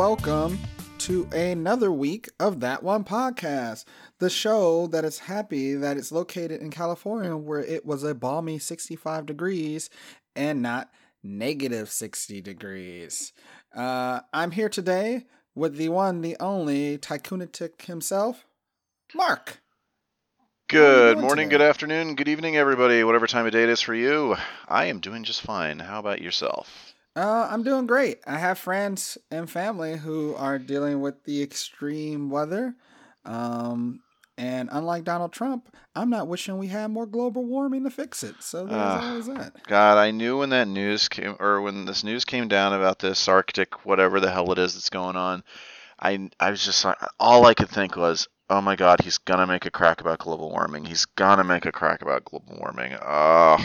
welcome to another week of That One Podcast, the show that is happy that it's located in California where it was a balmy 65 degrees and not negative 60 degrees. Uh, I'm here today with the one, the only Tycoonatic himself, Mark. Good morning, today? good afternoon, good evening, everybody, whatever time of day it is for you. I am doing just fine. How about yourself? Uh, I'm doing great. I have friends and family who are dealing with the extreme weather. Um, and unlike Donald Trump, I'm not wishing we had more global warming to fix it. So there's uh, always that. God, I knew when that news came, or when this news came down about this Arctic, whatever the hell it is that's going on, I I was just all I could think was, oh my God, he's gonna make a crack about global warming. He's gonna make a crack about global warming. Oh.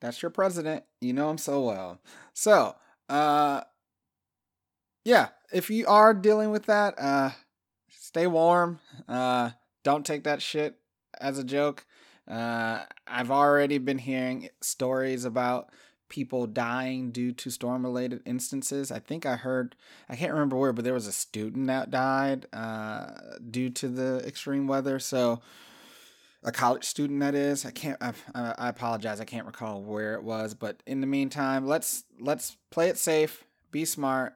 That's your president. You know him so well. So, uh, yeah, if you are dealing with that, uh, stay warm. Uh, don't take that shit as a joke. Uh, I've already been hearing stories about people dying due to storm related instances. I think I heard, I can't remember where, but there was a student that died uh, due to the extreme weather. So, a college student that is i can't I, I apologize i can't recall where it was but in the meantime let's let's play it safe be smart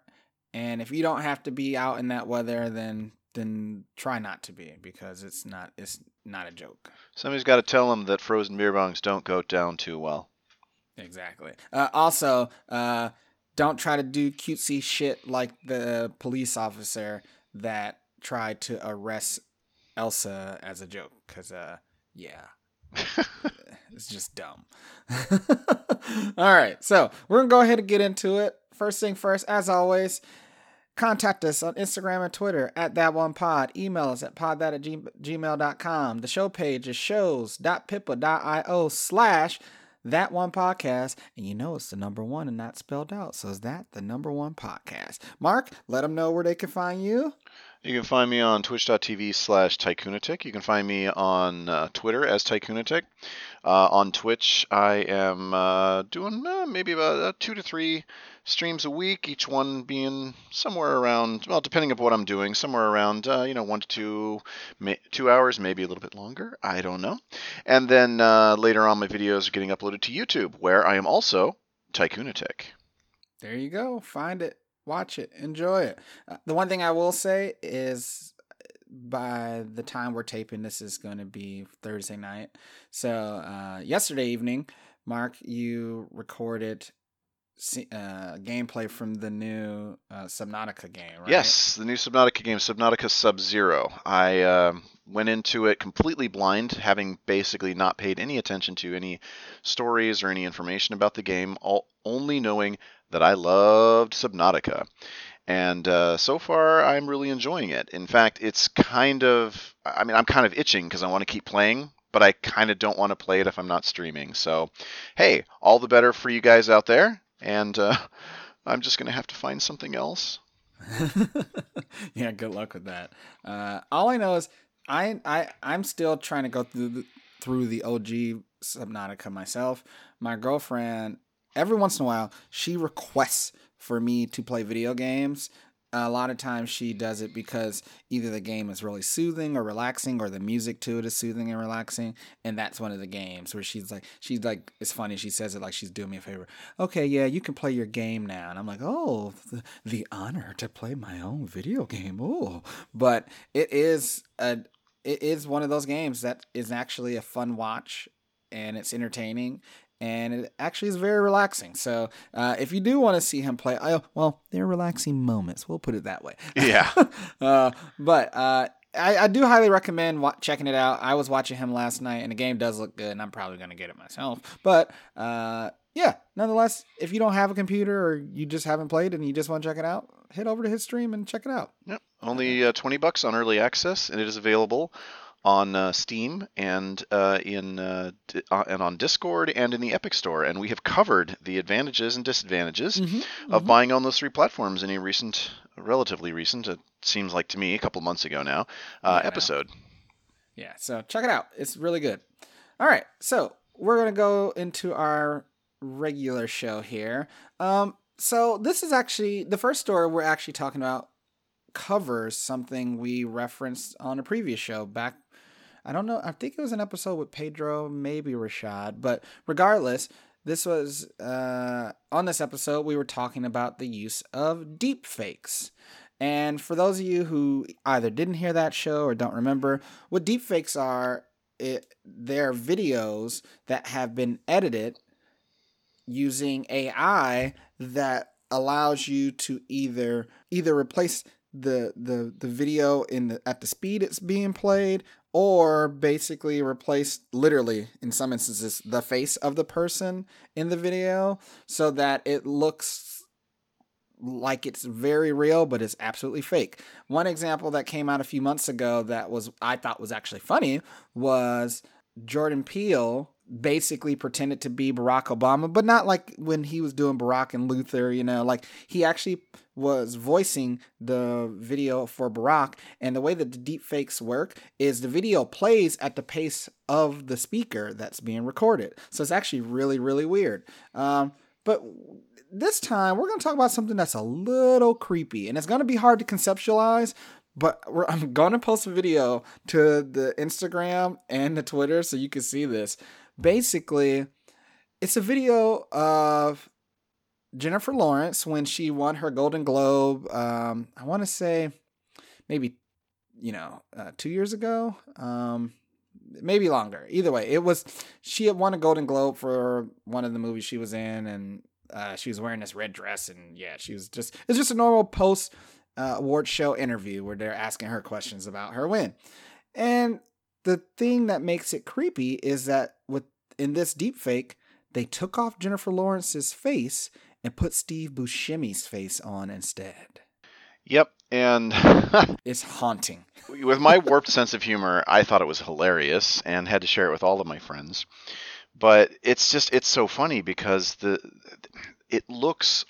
and if you don't have to be out in that weather then then try not to be because it's not it's not a joke. Somebody's got to tell them that frozen beer bongs don't go down too well. Exactly. Uh, also uh, don't try to do cutesy shit like the police officer that tried to arrest elsa as a joke because uh yeah. it's just dumb. All right, so we're gonna go ahead and get into it. First thing first, as always, contact us on Instagram and Twitter at that one pod. Email us at pod that at gmail.com. The show page is shows.pippa.io slash that one podcast. And you know it's the number one and not spelled out. So is that the number one podcast? Mark, let them know where they can find you. You can find me on twitch.tv slash tycoonatic. You can find me on uh, Twitter as tycoonatic. Uh, on Twitch, I am uh, doing uh, maybe about uh, two to three streams a week, each one being somewhere around, well, depending on what I'm doing, somewhere around, uh, you know, one to two, may, two hours, maybe a little bit longer. I don't know. And then later on, my videos are getting uploaded to YouTube, where I am also tycoonatic. There you go. Find it watch it, enjoy it. Uh, the one thing I will say is by the time we're taping, this is going to be Thursday night. So, uh, yesterday evening, Mark, you recorded uh, gameplay from the new uh, Subnautica game, right? Yes, the new Subnautica game, Subnautica Sub Zero. I uh, went into it completely blind, having basically not paid any attention to any stories or any information about the game, all, only knowing that I loved Subnautica. And uh, so far, I'm really enjoying it. In fact, it's kind of, I mean, I'm kind of itching because I want to keep playing, but I kind of don't want to play it if I'm not streaming. So, hey, all the better for you guys out there. And uh, I'm just going to have to find something else. yeah, good luck with that. Uh, all I know is I, I, I'm still trying to go through the, through the OG Subnautica myself. My girlfriend every once in a while she requests for me to play video games. A lot of times she does it because either the game is really soothing or relaxing, or the music to it is soothing and relaxing. And that's one of the games where she's like, she's like, it's funny. She says it like she's doing me a favor. Okay, yeah, you can play your game now. And I'm like, oh, the, the honor to play my own video game. Oh, but it is a, it is one of those games that is actually a fun watch and it's entertaining and it actually is very relaxing. So uh, if you do want to see him play, I, well, they're relaxing moments. We'll put it that way. Yeah. uh, but uh, I, I, do highly recommend wa- checking it out. I was watching him last night, and the game does look good, and I'm probably going to get it myself. But uh, yeah, nonetheless, if you don't have a computer or you just haven't played and you just want to check it out, head over to his stream and check it out. Yep. Only uh, 20 bucks on early access, and it is available on uh, Steam and uh, in uh, d- uh, and on Discord and in the Epic Store, and we have covered the advantages and disadvantages mm-hmm, of mm-hmm. buying on those three platforms in a recent, relatively recent, it seems like to me, a couple months ago now, uh, yeah, episode. Yeah, so check it out; it's really good. All right, so we're gonna go into our regular show here. Um, so this is actually the first story we're actually talking about covers something we referenced on a previous show back I don't know I think it was an episode with Pedro maybe Rashad but regardless this was uh, on this episode we were talking about the use of deep fakes and for those of you who either didn't hear that show or don't remember what deepfakes are it they're videos that have been edited using AI that allows you to either either replace the the the video in the at the speed it's being played or basically replace literally in some instances the face of the person in the video so that it looks like it's very real but it's absolutely fake. One example that came out a few months ago that was I thought was actually funny was Jordan Peele basically pretended to be Barack Obama, but not like when he was doing Barack and Luther, you know, like he actually was voicing the video for Barack. And the way that the deep fakes work is the video plays at the pace of the speaker that's being recorded. So it's actually really, really weird. Um, but this time we're going to talk about something that's a little creepy and it's going to be hard to conceptualize but I'm gonna post a video to the Instagram and the Twitter so you can see this basically, it's a video of Jennifer Lawrence when she won her Golden Globe. Um, I want to say maybe, you know, uh, two years ago. Um, maybe longer. Either way, it was she had won a Golden Globe for one of the movies she was in, and uh, she was wearing this red dress, and yeah, she was just it's just a normal post uh, award show interview where they're asking her questions about her win, and the thing that makes it creepy is that with in this deep fake, they took off Jennifer Lawrence's face and put Steve Buscemi's face on instead. Yep, and it's haunting. with my warped sense of humor, I thought it was hilarious and had to share it with all of my friends. But it's just it's so funny because the it looks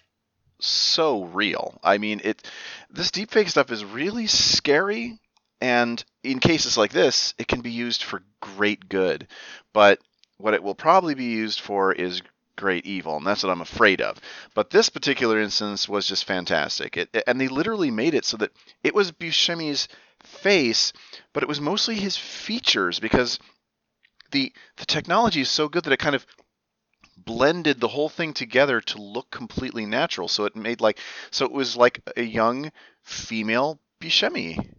so real. I mean, it this deepfake stuff is really scary and in cases like this, it can be used for great good. But what it will probably be used for is great evil, and that's what I'm afraid of. But this particular instance was just fantastic. It, and they literally made it so that it was Buscemi's face, but it was mostly his features because the the technology is so good that it kind of blended the whole thing together to look completely natural. So it made like so it was like a young female Buscemi.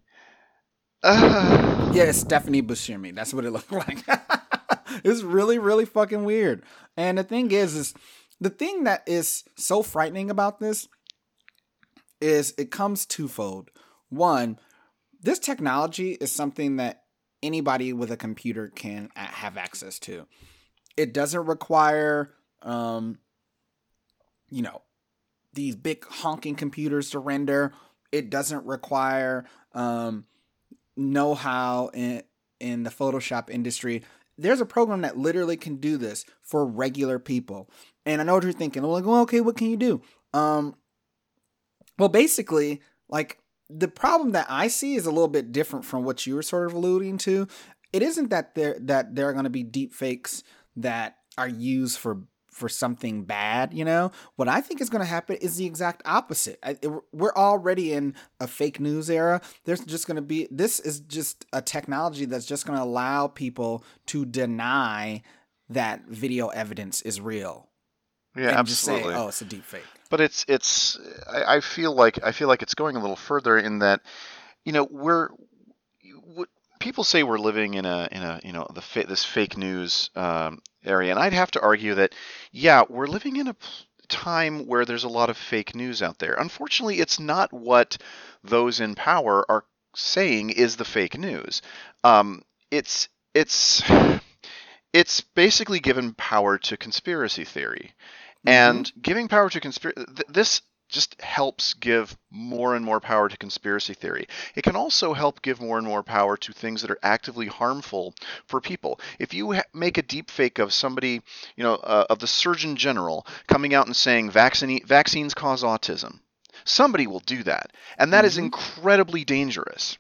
Uh. Yeah, it's Stephanie Buscemi. That's what it looked like. it's really, really fucking weird. And the thing is, is the thing that is so frightening about this is it comes twofold. One, this technology is something that anybody with a computer can have access to. It doesn't require, um, you know, these big honking computers to render. It doesn't require um, know how in in the Photoshop industry. There's a program that literally can do this for regular people. And I know what you're thinking. I'm like, well, okay, what can you do? Um, well, basically, like the problem that I see is a little bit different from what you were sort of alluding to. It isn't that there that there are going to be deep fakes that are used for for something bad, you know? What I think is going to happen is the exact opposite. I, it, we're already in a fake news era. There's just going to be, this is just a technology that's just going to allow people to deny that video evidence is real. Yeah, and absolutely. Just say, oh, it's a deep fake. But it's, it's, I, I feel like, I feel like it's going a little further in that, you know, we're, people say we're living in a in a you know the fa- this fake news um, area, and I'd have to argue that yeah, we're living in a time where there's a lot of fake news out there. Unfortunately, it's not what those in power are saying is the fake news. Um, it's it's it's basically given power to conspiracy theory, mm-hmm. and giving power to conspiracy. Th- this just helps give more and more power to conspiracy theory. It can also help give more and more power to things that are actively harmful for people. If you ha- make a deep fake of somebody, you know, uh, of the Surgeon General coming out and saying vaccine- vaccines cause autism, somebody will do that, and that mm-hmm. is incredibly dangerous.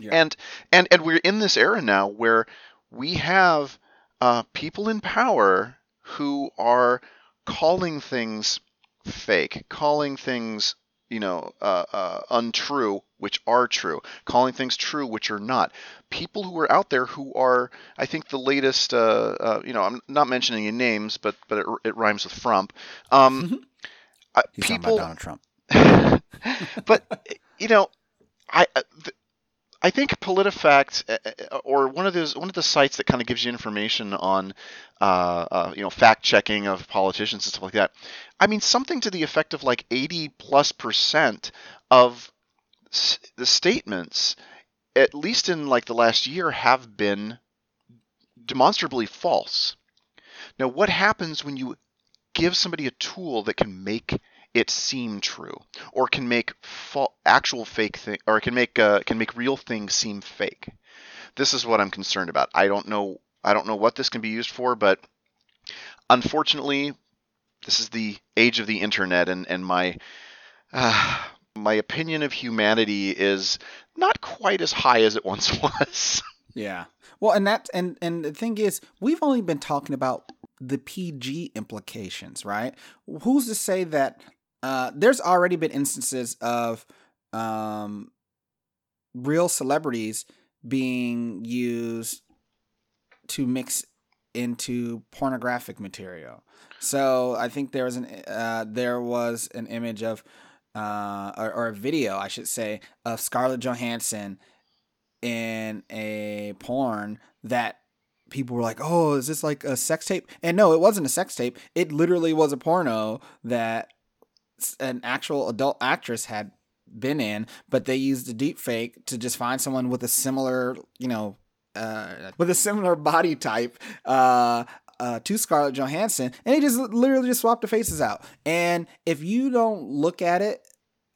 Yeah. And and and we're in this era now where we have uh, people in power who are calling things fake, calling things you know uh, uh, untrue which are true, calling things true which are not. People who are out there who are, I think, the latest. Uh, uh you know, I'm not mentioning any names, but but it, it rhymes with Frump. Um, He's people, Donald Trump. but you know, I. Th- I think PolitiFact uh, uh, or one of those one of the sites that kind of gives you information on uh, uh, you know fact checking of politicians and stuff like that. I mean something to the effect of like 80 plus percent of s- the statements, at least in like the last year, have been demonstrably false. Now, what happens when you give somebody a tool that can make it seem true, or can make fa- actual fake thing, or can make uh, can make real things seem fake. This is what I'm concerned about. I don't know. I don't know what this can be used for, but unfortunately, this is the age of the internet, and and my uh, my opinion of humanity is not quite as high as it once was. yeah. Well, and that and and the thing is, we've only been talking about the PG implications, right? Who's to say that uh, there's already been instances of um, real celebrities being used to mix into pornographic material. So I think there was an uh, there was an image of uh, or, or, a video, I should say, of Scarlett Johansson in a porn that people were like, "Oh, is this like a sex tape?" And no, it wasn't a sex tape. It literally was a porno that an actual adult actress had been in, but they used a deep fake to just find someone with a similar, you know, uh, with a similar body type uh, uh, to Scarlett Johansson, and he just literally just swapped the faces out. And if you don't look at it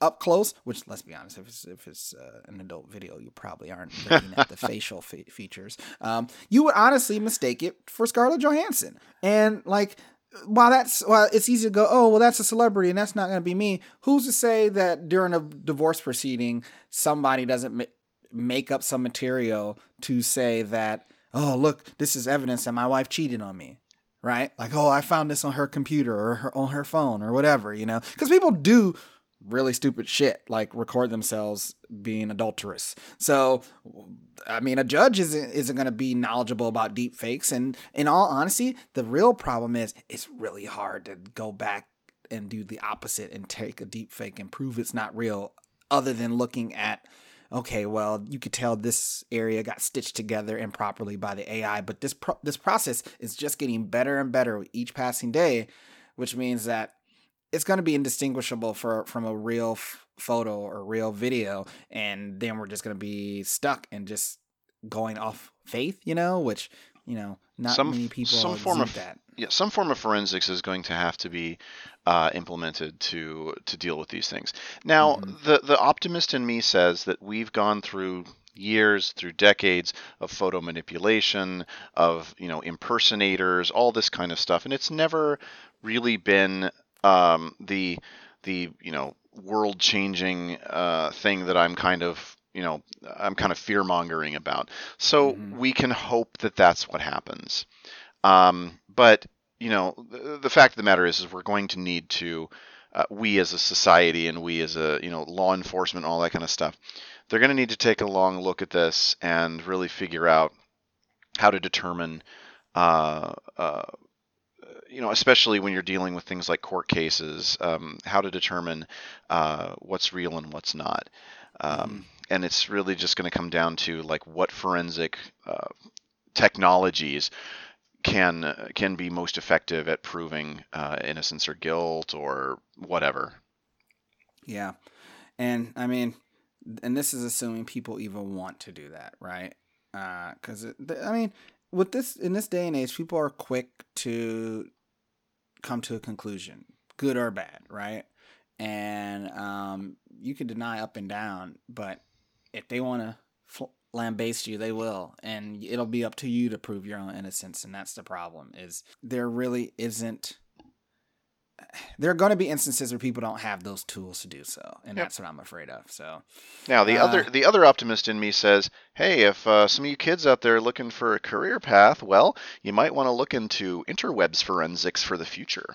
up close, which let's be honest, if it's if it's uh, an adult video, you probably aren't looking at the facial fe- features. Um, you would honestly mistake it for Scarlett Johansson, and like while that's well, it's easy to go, oh well, that's a celebrity and that's not going to be me. Who's to say that during a divorce proceeding, somebody doesn't ma- make up some material to say that, oh look, this is evidence that my wife cheated on me, right? Like, oh, I found this on her computer or her, on her phone or whatever, you know? Because people do really stupid shit like record themselves being adulterous. So, I mean, a judge isn't isn't going to be knowledgeable about deep fakes. And in all honesty, the real problem is it's really hard to go back and do the opposite and take a deep fake and prove it's not real, other than looking at. Okay, well, you could tell this area got stitched together improperly by the AI, but this pro- this process is just getting better and better with each passing day, which means that it's going to be indistinguishable for from a real f- photo or real video and then we're just going to be stuck and just going off faith you know which you know not some, many people some form of that yeah some form of forensics is going to have to be uh, implemented to to deal with these things now mm-hmm. the the optimist in me says that we've gone through years through decades of photo manipulation of you know impersonators all this kind of stuff and it's never really been um, the the you know world changing uh, thing that I'm kind of you know I'm kind of fear mongering about. So mm-hmm. we can hope that that's what happens. Um, but you know the, the, fact of the matter is, is we're going to need to uh, we as a society and we as a you know law enforcement all that kind of stuff they're going to need to take a long look at this and really figure out how to determine uh, uh, you know, especially when you're dealing with things like court cases, um, how to determine uh, what's real and what's not. Um, mm-hmm. And it's really just going to come down to like what forensic uh, technologies can can be most effective at proving uh, innocence or guilt or whatever. Yeah, and I mean, and this is assuming people even want to do that, right? Because uh, I mean, with this in this day and age, people are quick to come to a conclusion, good or bad, right? And um, you can deny up and down, but if they want to fl- lambaste you, they will, and it'll be up to you to prove your own innocence. And that's the problem: is there really isn't. There are going to be instances where people don't have those tools to do so, and yep. that's what I'm afraid of. So now the uh, other the other optimist in me says, "Hey, if uh, some of you kids out there are looking for a career path, well, you might want to look into interwebs forensics for the future."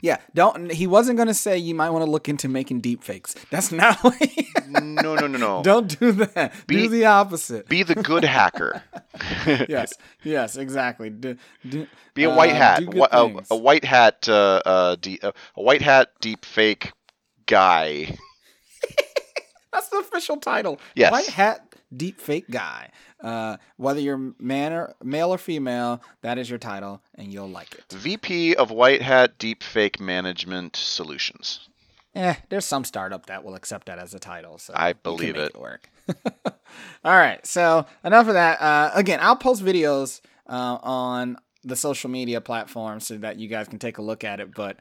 Yeah, don't. He wasn't going to say you might want to look into making deep fakes. That's not. What he, No, no, no, no. don't do that. Be- do the opposite. Be the good hacker. yes, yes, exactly. Do, do, Be a uh, white hat. good Wha- a, a white hat. Uh, uh, de- uh, a white hat deep fake guy. That's the official title. Yes. White hat deep fake guy. Uh, whether you're man or male or female, that is your title, and you'll like it. VP of White Hat Deep Fake Management Solutions. Eh, there's some startup that will accept that as a title. So I believe make it. work. All right, so enough of that. Uh, again, I'll post videos uh, on the social media platforms so that you guys can take a look at it. But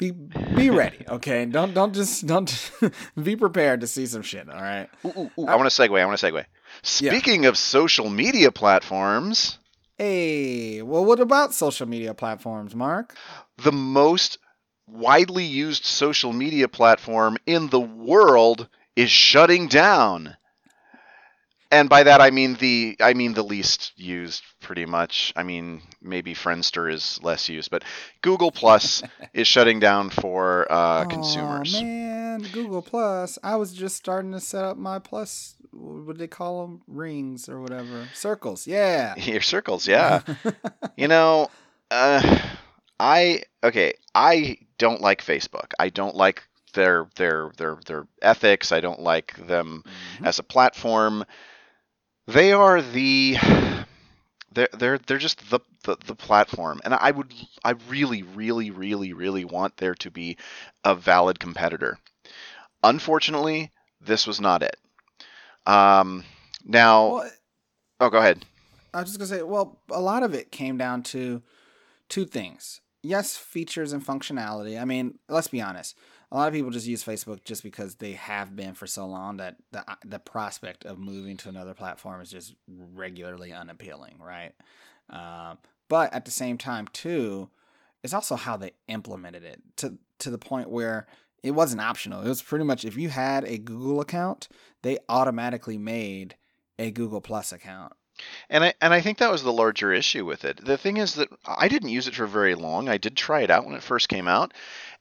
be be ready, okay? Don't don't just don't be prepared to see some shit. All right. Ooh, ooh, ooh, I want to segue. I want to segue. Speaking of social media platforms, Hey, well, what about social media platforms, Mark? the most widely used social media platform in the world is shutting down. And by that I mean the I mean the least used pretty much. I mean maybe Friendster is less used, but Google Plus is shutting down for uh, consumers. man, Google Plus. I was just starting to set up my Plus. What do they call them? Rings or whatever. Circles. Yeah. Your circles, yeah. you know, uh, I okay. I don't like Facebook. I don't like their their their their ethics. I don't like them Mhm. as a platform. They are the they're they're they're just the, the the platform, and I would I really really really really want there to be a valid competitor. Unfortunately, this was not it. Um, now, Well, oh, go ahead. I was just gonna say, well, a lot of it came down to two things. Yes, features and functionality. I mean, let's be honest. A lot of people just use Facebook just because they have been for so long that the the prospect of moving to another platform is just regularly unappealing, right? Um, but at the same time, too, it's also how they implemented it to to the point where it wasn't optional. It was pretty much if you had a Google account, they automatically made a Google Plus account. And I and I think that was the larger issue with it. The thing is that I didn't use it for very long. I did try it out when it first came out,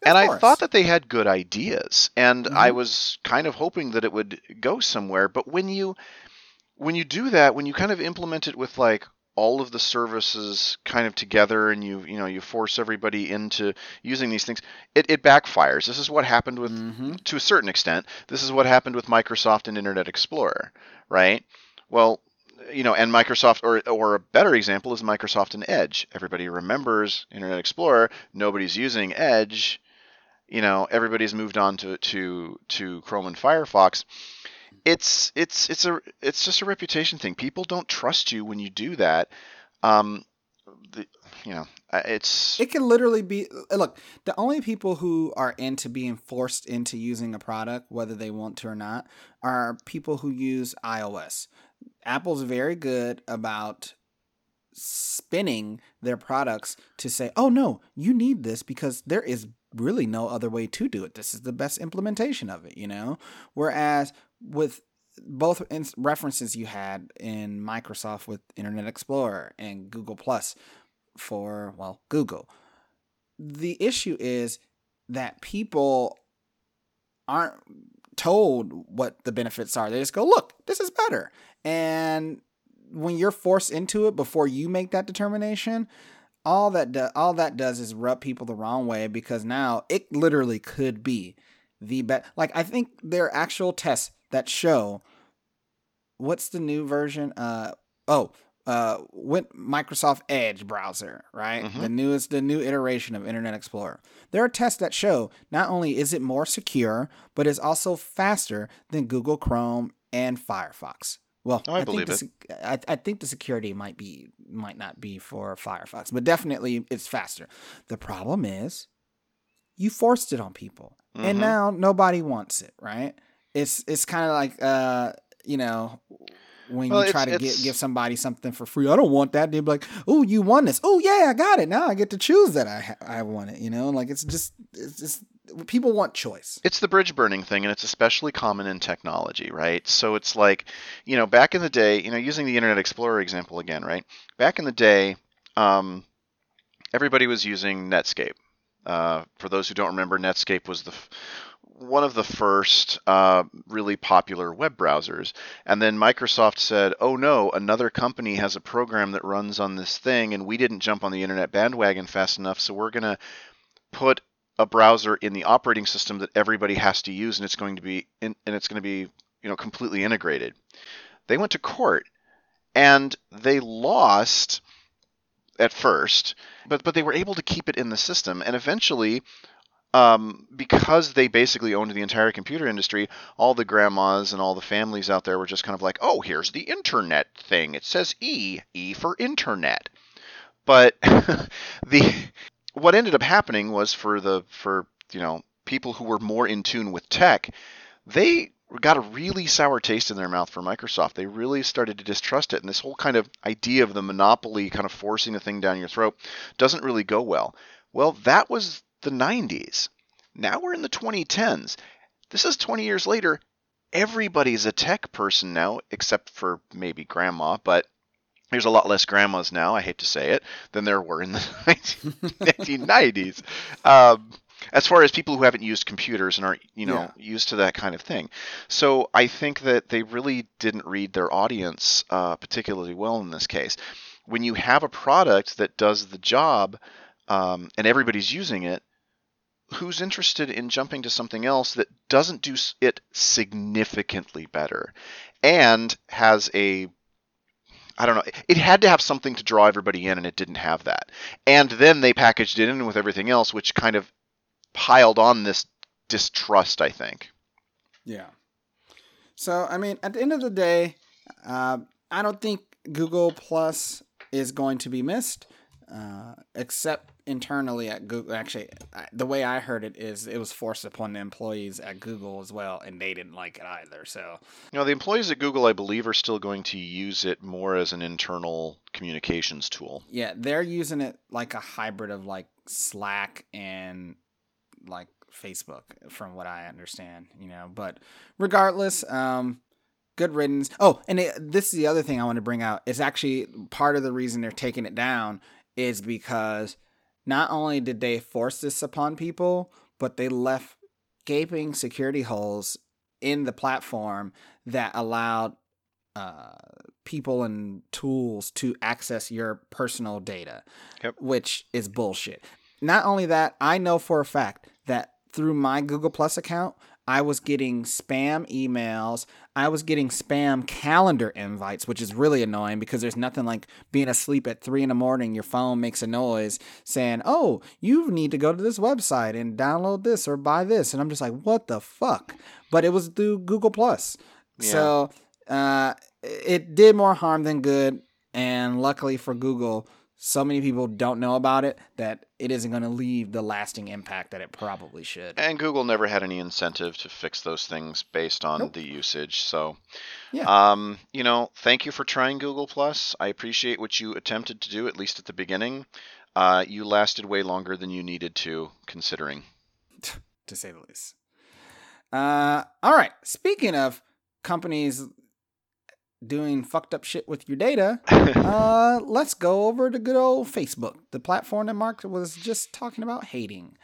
and I thought that they had good ideas, and I Mhm. was kind of hoping that it would go somewhere. But when you when you do that, when you kind of implement it with like all of the services kind of together and you you know you force everybody into using these things it, it backfires this is what happened with hmm to a certain extent, this is what happened with Microsoft and Internet Explorer, right? Well, you know, and Microsoft, or or a better example is Microsoft and Edge. Everybody remembers Internet Explorer. Nobody's using Edge. You know, everybody's moved on to to to Chrome and Firefox. It's it's it's a it's just a reputation thing. People don't trust you when you do that. Um, the, you know, it's It can literally be uh, look, the only people who are into being forced into using a product, whether they want to or not, are people who use iOS. Apple's very good about spinning their products to say, oh no, you need this because there is really no other way to do it. This is the best implementation of it, you know? Whereas with both references you had in Microsoft with Internet Explorer and Google Plus for, well, Google, the issue is that people aren't told what the benefits are. They just go, look, this is better. And when you're forced into it before you make that determination, all that do- all that does is rub people the wrong way because now it literally could be the best. Like I think there are actual tests that show what's the new version. Uh oh, uh, with Microsoft Edge browser, right? Mhm. The newest, the new iteration of Internet Explorer. There are tests that show not only is it more secure, but it's also faster than Google Chrome and Firefox. Well, Oh, I think believe the, it. I, I think the security might be might not be for Firefox, but definitely it's faster. The problem is you forced it on people, and Mhm. now nobody wants it. Right? It's it's kind of like uh you know when Well, you try to get, give somebody something for free. I don't want that. They'd be like, "Oh, you won this. Oh, yeah, I got it. Now I get to choose that I ha- I want it." You know, like it's just it's just people want choice. It's the bridge burning thing, and it's especially common in technology, right? So it's like, you know, back in the day, you know, using the Internet Explorer example again, right? Back in the day, um, everybody was using Netscape. Uh, for those who don't remember, Netscape was the f- one of the first uh, really popular web browsers. And then Microsoft said, oh no, another company has a program that runs on this thing, and we didn't jump on the internet bandwagon fast enough, so we're going to put a browser in the operating system that everybody has to use, and it's going to be in, and it's going to be you know completely integrated. They went to court, and they lost at first, but but they were able to keep it in the system, and eventually um, because they basically owned the entire computer industry, all the grandmas and all the families out there were just kind of like, oh, here's the internet thing. It says E, E for internet. But the what ended up happening was for the for you know people who were more in tune with tech, they got a really sour taste in their mouth for Microsoft. They really started to distrust it, and this whole kind of idea of the monopoly kind of forcing a thing down your throat doesn't really go well. Well, that was the 90s. Now we're in the 2010s. This is 20 years later. Everybody's a tech person now, except for maybe grandma, but there's a lot less grandmas now, I hate to say it, than there were in the 1990s. Um, as far as people who haven't used computers and aren't, you know, yeah. used to that kind of thing. So I think that they really didn't read their audience uh, particularly well in this case. When you have a product that does the job um, and everybody's using it, who's interested in jumping to something else that doesn't do it significantly better and has a I don't know. It had to have something to draw everybody in, and it didn't have that. And then they packaged it in with everything else, which kind of piled on this distrust, I think. Yeah. So, I mean, at the end of the day, uh, I don't think Google Plus is going to be missed, uh, except internally at Google. Actually, the way I heard it is it was forced upon the employees at Google as well, and they didn't like it either. So, you know, the employees at Google, I believe, are still going to use it more as an internal communications tool. Yeah, they're using it like a hybrid of like Slack and like Facebook, from what I understand. You know, but regardless, um, good riddance. Oh, and it, this is the other thing I want to bring out. It's actually part of the reason they're taking it down is because not only did they force this upon people, but they left gaping security holes in the platform that allowed uh, people and tools to access your personal data, yep. which is bullshit. Not only that, I know for a fact that through my Google Plus account, I was getting spam emails. I was getting spam calendar invites, which is really annoying because there's nothing like being asleep at three in the morning. Your phone makes a noise saying, Oh, you need to go to this website and download this or buy this. And I'm just like, What the fuck? But it was through Google Plus. Yeah. So uh, it did more harm than good. And luckily for Google, so many people don't know about it that it isn't going to leave the lasting impact that it probably should. And Google never had any incentive to fix those things based on nope. the usage. So, yeah. um, you know, thank you for trying Google Plus. I appreciate what you attempted to do, at least at the beginning. Uh, you lasted way longer than you needed to, considering. to say the least. Uh, all right. Speaking of companies doing fucked up shit with your data, uh, let's go over to good old Facebook, the platform that Mark was just talking about hating.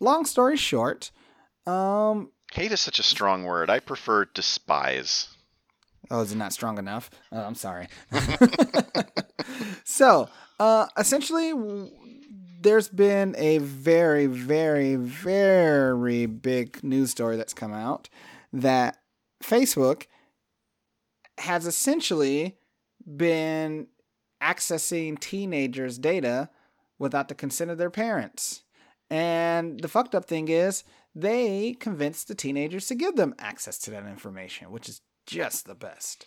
Long story short, um, hate is such a strong word. I prefer despise. Oh, is it not strong enough? Oh, I'm sorry. so, uh, essentially, there's been a very, very, very big news story that's come out that Facebook has essentially been accessing teenagers' data without the consent of their parents. And the fucked up thing is, they convinced the teenagers to give them access to that information, which is just the best.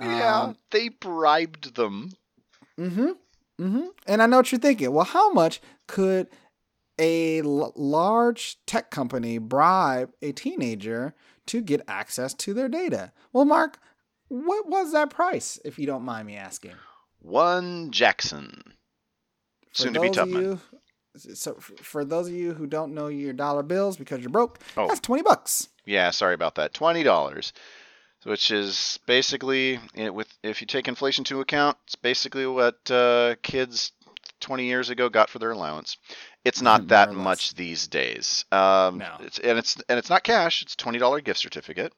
Yeah, um, they bribed them. Mm hmm. Mm hmm. And I know what you're thinking. Well, how much could a l- large tech company bribe a teenager to get access to their data? Well, Mark, what was that price, if you don't mind me asking? One Jackson. For Soon to be Tubman. so for those of you who don't know your dollar bills because you're broke, oh. that's twenty bucks. Yeah, sorry about that. Twenty dollars, which is basically with if you take inflation into account, it's basically what uh, kids 20 years ago got for their allowance. It's not that much these days. Um, No. it's, and it's and it's not cash. It's twenty dollar gift certificate.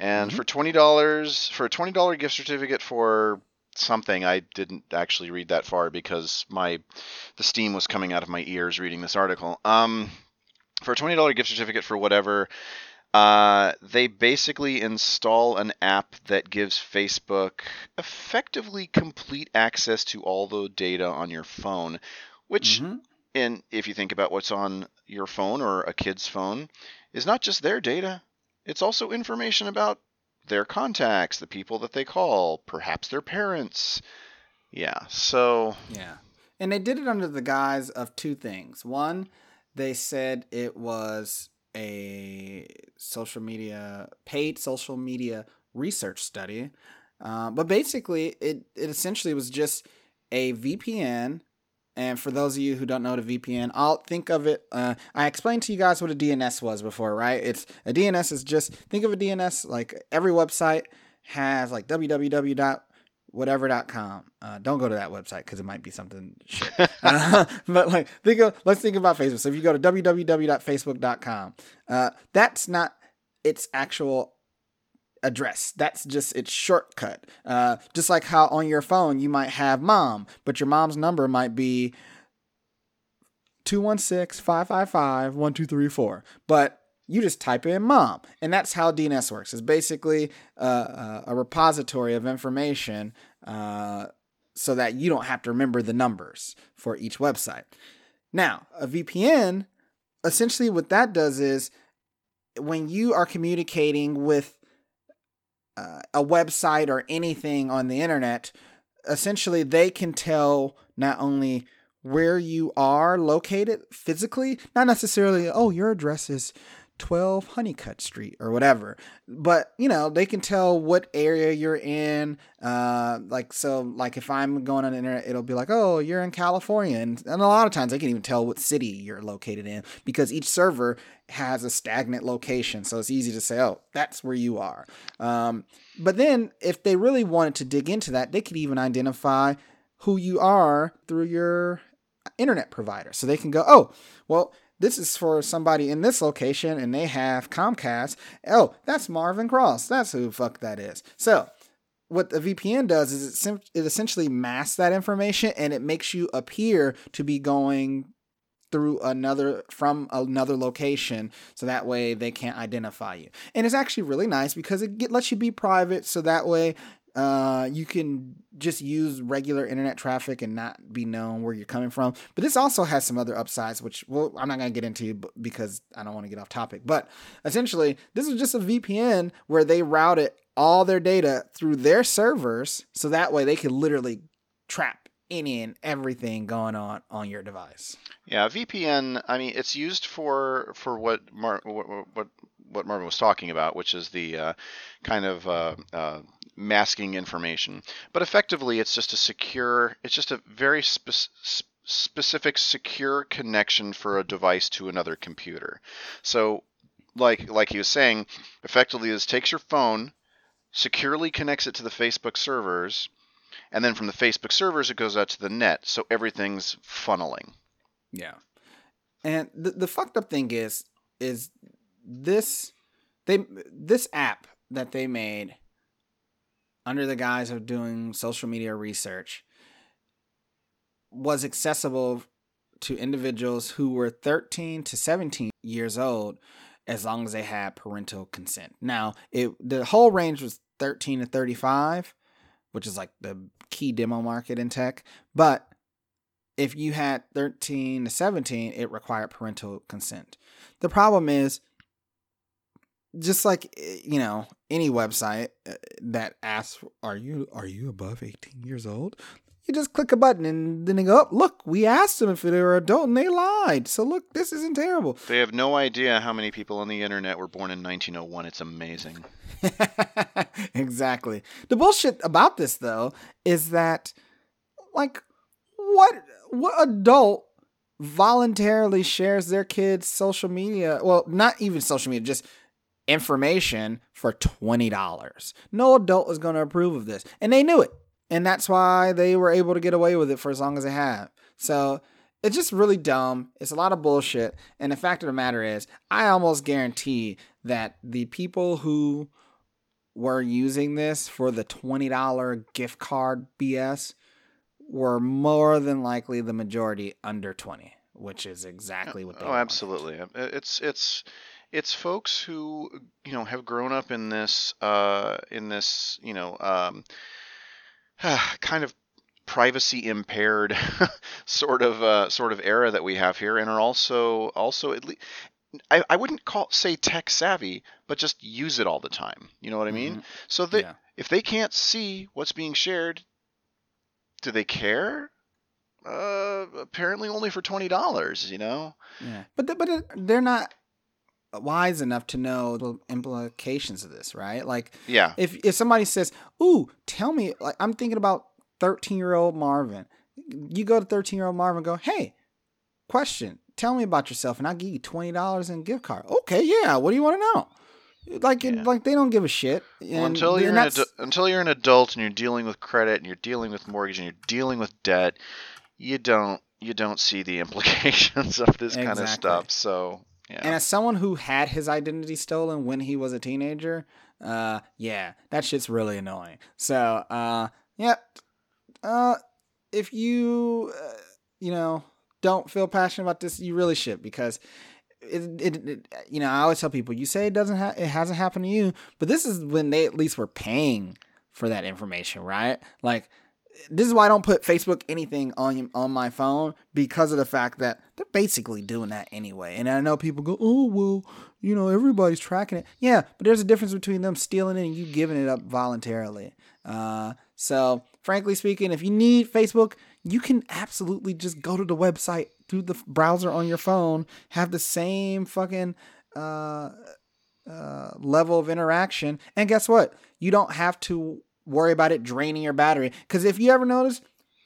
And Mhm. for twenty dollars for a twenty dollar gift certificate for something, I didn't actually read that far because my the steam was coming out of my ears reading this article. Um, for a twenty dollar gift certificate for whatever, uh, they basically install an app that gives Facebook effectively complete access to all the data on your phone, which Mhm. and if you think about what's on your phone or a kid's phone, is not just their data, it's also information about their contacts, the people that they call, perhaps their parents. Yeah, so Yeah. And they did it under the guise of two things. One, they said it was a social media, paid social media research study. Uh, but basically, it, it essentially was just a VPN. And for those of you who don't know what a VPN, I'll think of it. Uh, I explained to you guys what a DNS was before, right? It's a DNS is just think of a DNS like every website has like www whatever.com. Uh, don't go to that website because it might be something shit. Uh, but like, think of, let's think about Facebook. So if you go to www.facebook.com, uh, that's not its actual address. That's just its shortcut. Uh, just like how on your phone you might have mom, but your mom's number might be 216-555-1234. But you just type in mom and that's how dns works it's basically uh, uh, a repository of information uh, so that you don't have to remember the numbers for each website now a vpn essentially what that does is when you are communicating with uh, a website or anything on the internet essentially they can tell not only where you are located physically not necessarily oh your address is 12 Honeycutt Street or whatever. But, you know, they can tell what area you're in. Uh, like, so, like, if I'm going on the internet, it'll be like, oh, you're in California. And, and a lot of times they can even tell what city you're located in because each server has a stagnant location. So it's easy to say, oh, that's where you are. Um, but then if they really wanted to dig into that, they could even identify who you are through your internet provider. So they can go, oh, well, this is for somebody in this location and they have Comcast. Oh, that's Marvin Cross. That's who fuck that is. So, what the VPN does is it, sim- it essentially masks that information and it makes you appear to be going through another from another location so that way they can't identify you. And it's actually really nice because it get, lets you be private so that way uh, you can just use regular internet traffic and not be known where you're coming from. But this also has some other upsides, which well, I'm not going to get into because I don't want to get off topic. But essentially, this is just a VPN where they routed all their data through their servers, so that way they could literally trap any and everything going on on your device. Yeah, VPN. I mean, it's used for for what what what what Marvin was talking about, which is the uh, kind of uh, uh, masking information. But effectively, it's just a secure. It's just a very spe- specific secure connection for a device to another computer. So, like like he was saying, effectively, this takes your phone, securely connects it to the Facebook servers, and then from the Facebook servers, it goes out to the net. So everything's funneling. Yeah. And the the fucked up thing is is this they this app that they made under the guise of doing social media research was accessible to individuals who were 13 to 17 years old as long as they had parental consent. Now, it the whole range was 13 to 35, which is like the key demo market in tech, but if you had 13 to 17, it required parental consent. The problem is, just like you know any website uh, that asks, "Are you are you above 18 years old?" You just click a button and then they go, oh, "Look, we asked them if they were adult and they lied." So look, this isn't terrible. They have no idea how many people on the internet were born in 1901. It's amazing. exactly. The bullshit about this though is that, like, what what adult voluntarily shares their kids' social media? Well, not even social media, just information for twenty dollars. No adult is going to approve of this, and they knew it. and that's why they were able to get away with it for as long as they have. So it's just really dumb. It's a lot of bullshit. And the fact of the matter is, I almost guarantee that the people who were using this for the $20 gift card BS were more than likely the majority under 20, which is exactly what they Oh, wanted. absolutely. It's it's it's folks who you know have grown up in this uh, in this you know um, kind of privacy impaired sort of uh, sort of era that we have here, and are also also at least. I, I wouldn't call say tech savvy, but just use it all the time. You know what I mean? Mhm. So they, Yeah. if they can't see what's being shared, do they care? Uh, apparently only for twenty dollars. You know? Yeah, but but they're not wise enough to know the implications of this, right? Like, Yeah. if if somebody says, "Ooh, tell me," like I'm thinking about 13 year old Marvin, you go to 13 year old Marvin, and go, "Hey, question, tell me about yourself, and I'll give you twenty dollars in gift card." Okay, yeah. What do you want to know? Like, Yeah. like they don't give a shit. Well, until you're an adu- until you're an adult and you're dealing with credit and you're dealing with mortgage and you're dealing with debt, you don't you don't see the implications of this kind of stuff. So yeah, And as someone who had his identity stolen when he was a teenager, uh, yeah, that shit's really annoying. So, uh, yeah, uh, if you, uh, you know, don't feel passionate about this, you really should because it, it, it you know, I always tell people, you say it doesn't, ha- it hasn't happened to you, but this is when they at least were paying for that information, right? Like, this is why I don't put Facebook anything on on my phone because of the fact that they're basically doing that anyway. And I know people go, "Oh, well, you know, everybody's tracking it." Yeah, but there's a difference between them stealing it and you giving it up voluntarily. Uh, so, frankly speaking, if you need Facebook, you can absolutely just go to the website through the browser on your phone, have the same fucking uh, uh, level of interaction, and guess what? You don't have to worry about it draining your battery. Because if you ever notice,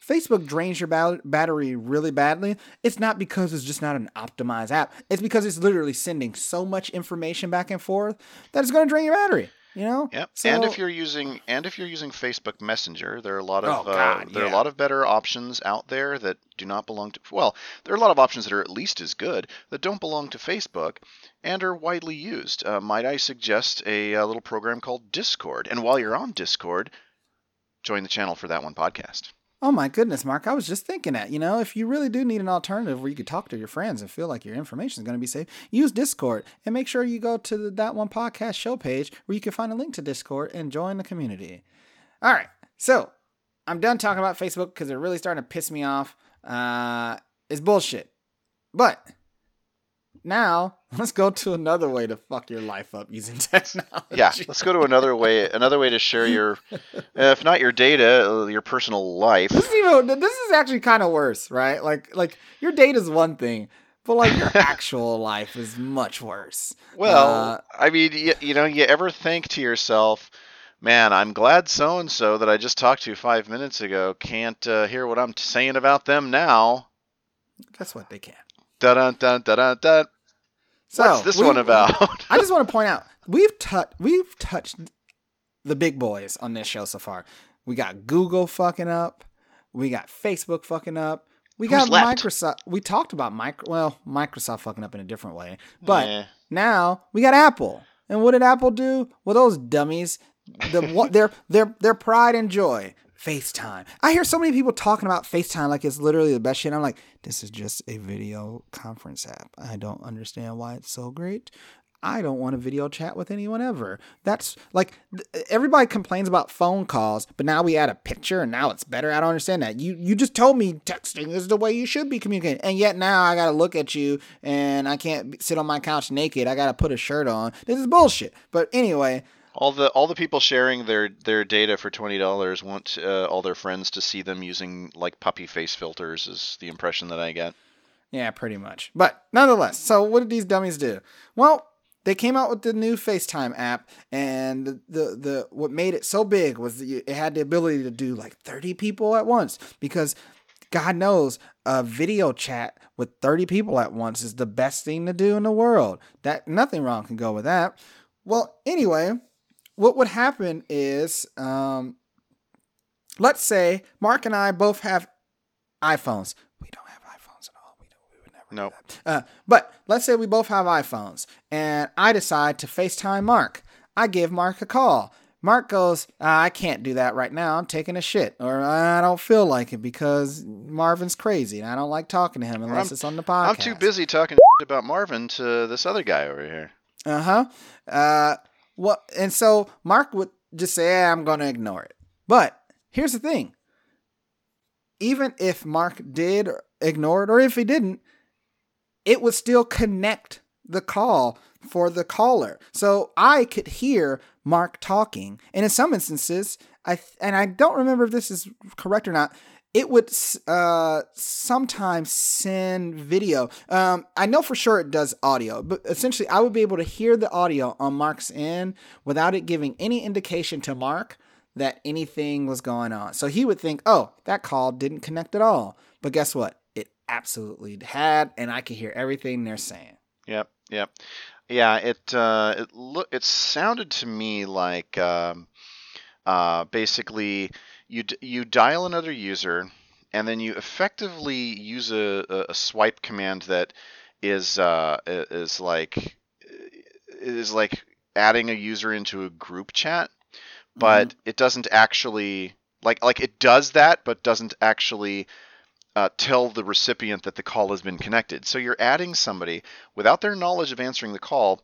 Facebook drains your ba- battery really badly. It's not because it's just not an optimized app. It's because it's literally sending so much information back and forth that it's going to drain your battery. You know. Yep. So, and if you're using and if you're using Facebook Messenger, there are a lot of Oh, uh, God, there are a lot of better options out there that do not belong to well, there are a lot of options that are at least as good that don't belong to Facebook and are widely used. Uh, might I suggest a, uh little program called Discord? And while you're on Discord, join the channel for that one podcast. Oh my goodness, Mark! I was just thinking that you know, if you really do need an alternative where you could talk to your friends and feel like your information is going to be safe, use Discord and make sure you go to the that one podcast show page where you can find a link to Discord and join the community. All right, so I'm done talking about Facebook because they're really starting to piss me off. Uh, it's bullshit, but now let's go to another way to fuck your life up using technology. Yeah, let's go to another way. Another way to share your, if not your data, uh, your personal life. This is even this is actually kind of worse, right? Like like your date is one thing, but like your actual life is much worse. Well, Uh, I mean, you, you know, you ever think to yourself, man, I'm glad so and so that I just talked to five minutes ago can't uh, hear what I'm saying about them now. Guess what? They can't. Dun dun dun dun dun. So What's this we- one about? I just want to point out we've touched we've touched the big boys on this show so far. We got Google fucking up. We got Facebook fucking up. We Who's got left? Microsoft. We talked about micro. Well, Microsoft fucking up in a different way, but Eh, Now we got Apple, and what did Apple do? Well, those dummies, the what their their their pride and joy, FaceTime. I hear so many people talking about FaceTime like it's literally the best shit. I'm like, this is just a video conference app. I don't understand why it's so great. I don't want to video chat with anyone ever. That's like everybody complains about phone calls, but now we add a picture and now it's better. I don't understand that. You you just told me texting is the way you should be communicating, and yet now I got to look at you and I can't sit on my couch naked. I got to put a shirt on. This is bullshit. But anyway, all the all the people sharing their their data for twenty dollars want uh, all their friends to see them using like puppy face filters. Is the impression that I get. Yeah, pretty much. But nonetheless, so what did these dummies do? Well, they came out with the new FaceTime app, and the the, the what made it so big was it had the ability to do like thirty people at once because. God knows a video chat with 30 people at once is the best thing to do in the world. That nothing wrong can go with that. Well, anyway, what would happen is um let's say Mark and I both have iPhones. We don't have iPhones at all. We, don't, we would never. do Nope. Uh, but let's say we both have iPhones, and I decide to FaceTime Mark. I give Mark a call. Mark goes, "Ah, I can't do that right now. I'm taking a shit, or I don't feel like it because Marvin's crazy, and I don't like talking to him unless I'm- it's on the podcast. I'm too busy talking about Marvin to this other guy over here. Uh-huh. Uh well and so Mark would just say, "Eh, I'm gonna ignore it. But here's the thing. Even if Mark did ignore it, or if he didn't, it would still connect the call for the caller. So I could hear Mark talking. And in some instances, I and I don't remember if this is correct or not. It would uh, sometimes send video. Um, I know for sure it does audio, but essentially, I would be able to hear the audio on Mark's end without it giving any indication to Mark that anything was going on. So he would think, oh, that call didn't connect at all. But guess what? It absolutely had, and I could hear everything they're saying. Yep, yep, yeah. It uh, it look it sounded to me like um, uh, basically you d- you dial another user and then you effectively use a, a, swipe command that is uh, is like is like adding a user into a group chat, but it doesn't actually like like it does that, but doesn't actually uh, tell the recipient that the call has been connected. So you're adding somebody without their knowledge of answering the call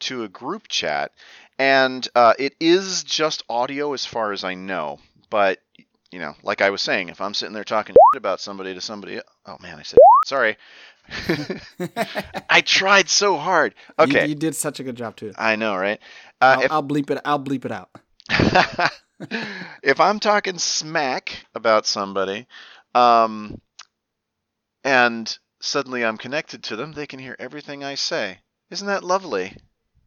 to a group chat, and uh, it is just audio as far as I know. But you know, like I was saying, if I'm sitting there talking about somebody to somebody, oh man, I said sorry. I tried so hard. You- Okay, you, did such a good job too. I know, right? Uh, I'll, if I'll bleep it. I'll bleep it out. if I'm talking smack about somebody, um, and suddenly I'm connected to them, they can hear everything I say. Isn't that lovely?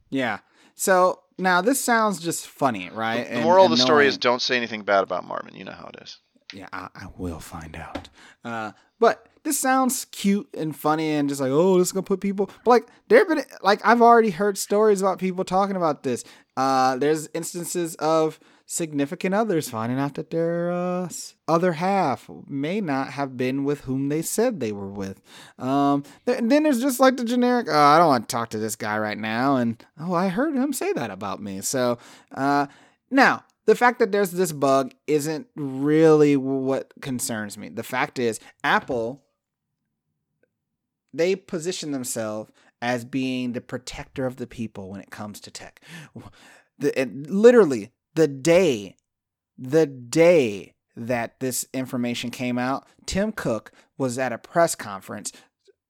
Yeah. So now this sounds just funny, right? The And moral of the story is don't say anything bad about Marvin. You know how it is. Yeah, I, I will find out. Uh, but this sounds cute and funny and just like, oh, this is gonna put people. But like, there have been like I've already heard stories about people talking about this. Uh, there's instances of significant others finding out that their uh, other half may not have been with whom they said they were with. Um, th- then there's just like the generic, oh, I don't want to talk to this guy right now, and oh, I heard him say that about me. So, uh, now the fact that there's this bug isn't really what concerns me. The fact is, Apple they position themselves as being the protector of the people when it comes to tech. The, it- literally, the day, the day that this information came out, Tim Cook was at a press conference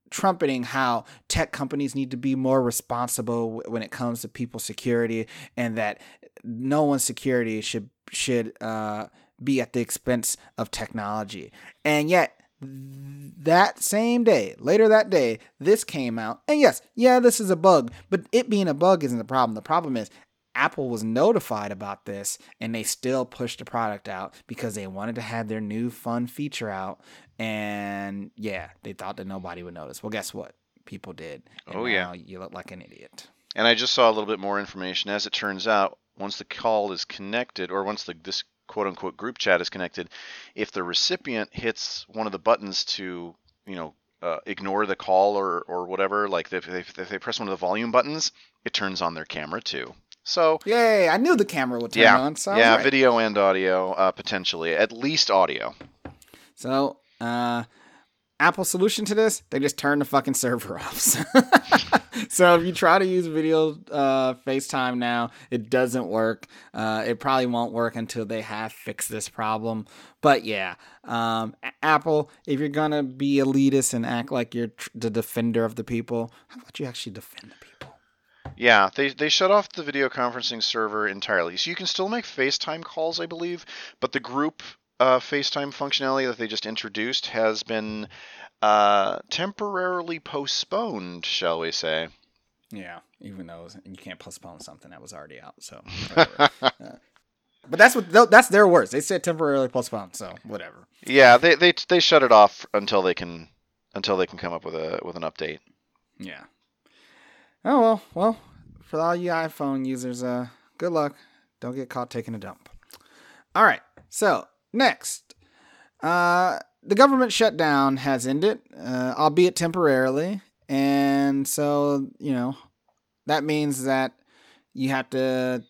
trumpeting how tech companies need to be more responsible when it comes to people's security and that no one's security should should uh, be at the expense of technology. And yet that same day, later that day, this came out. And yes, yeah, this is a bug, but it being a bug isn't the problem. The problem is Apple was notified about this and they still pushed the product out because they wanted to have their new fun feature out. And yeah, they thought that nobody would notice. Well, guess what? People did. Oh, yeah. You look like an idiot. And I just saw a little bit more information. As it turns out, once the call is connected, or once the this quote unquote group chat is connected, if the recipient hits one of the buttons to, you know, uh, ignore the call or, or whatever, like if they, if they press one of the volume buttons, it turns on their camera too. So Yay! I knew the camera would turn yeah, on. So yeah, right. video and audio uh, potentially, at least audio. So, uh, Apple's solution to this, they just turn the fucking server off. so if you try to use video uh, FaceTime now, it doesn't work. Uh, it probably won't work until they have fixed this problem. But yeah, um, Apple, if you're gonna be elitist and act like you're tr- the defender of the people, how about you actually defend the people? Yeah, they they shut off the video conferencing server entirely. So you can still make FaceTime calls, I believe, but the group uh, FaceTime functionality that they just introduced has been uh, temporarily postponed, shall we say? Yeah, even though you can't postpone something that was already out. So. Uh, but that's what that's their words. They said temporarily postponed. So whatever. yeah, they, they they shut it off until they can until they can come up with a with an update. Yeah. Oh well, well, for all you iPhone users, uh, good luck. Don't get caught taking a dump. All right. So Next, uh, the government shutdown has ended, uh, albeit temporarily, and so you know that means that you have to